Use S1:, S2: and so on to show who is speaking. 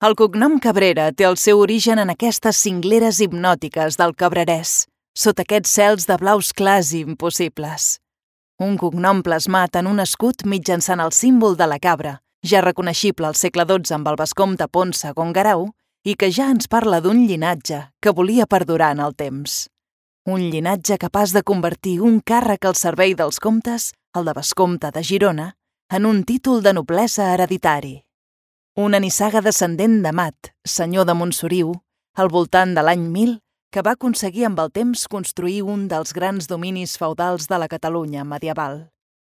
S1: El cognom Cabrera té el seu origen en aquestes cingleres hipnòtiques del Cabrerès, sota aquests cels de blaus clars i impossibles. Un cognom plasmat en un escut mitjançant el símbol de la cabra, ja reconeixible al segle XII amb el vescomte Ponsa Gongarau, i que ja ens parla d'un llinatge que volia perdurar en el temps. Un llinatge capaç de convertir un càrrec al servei dels comtes, el de vescomte de Girona, en un títol de noblesa hereditari. Una nissaga descendent de Mat, senyor de Montsoriu, al voltant de l'any 1000, que va aconseguir amb el temps construir un dels grans dominis feudals de la Catalunya medieval.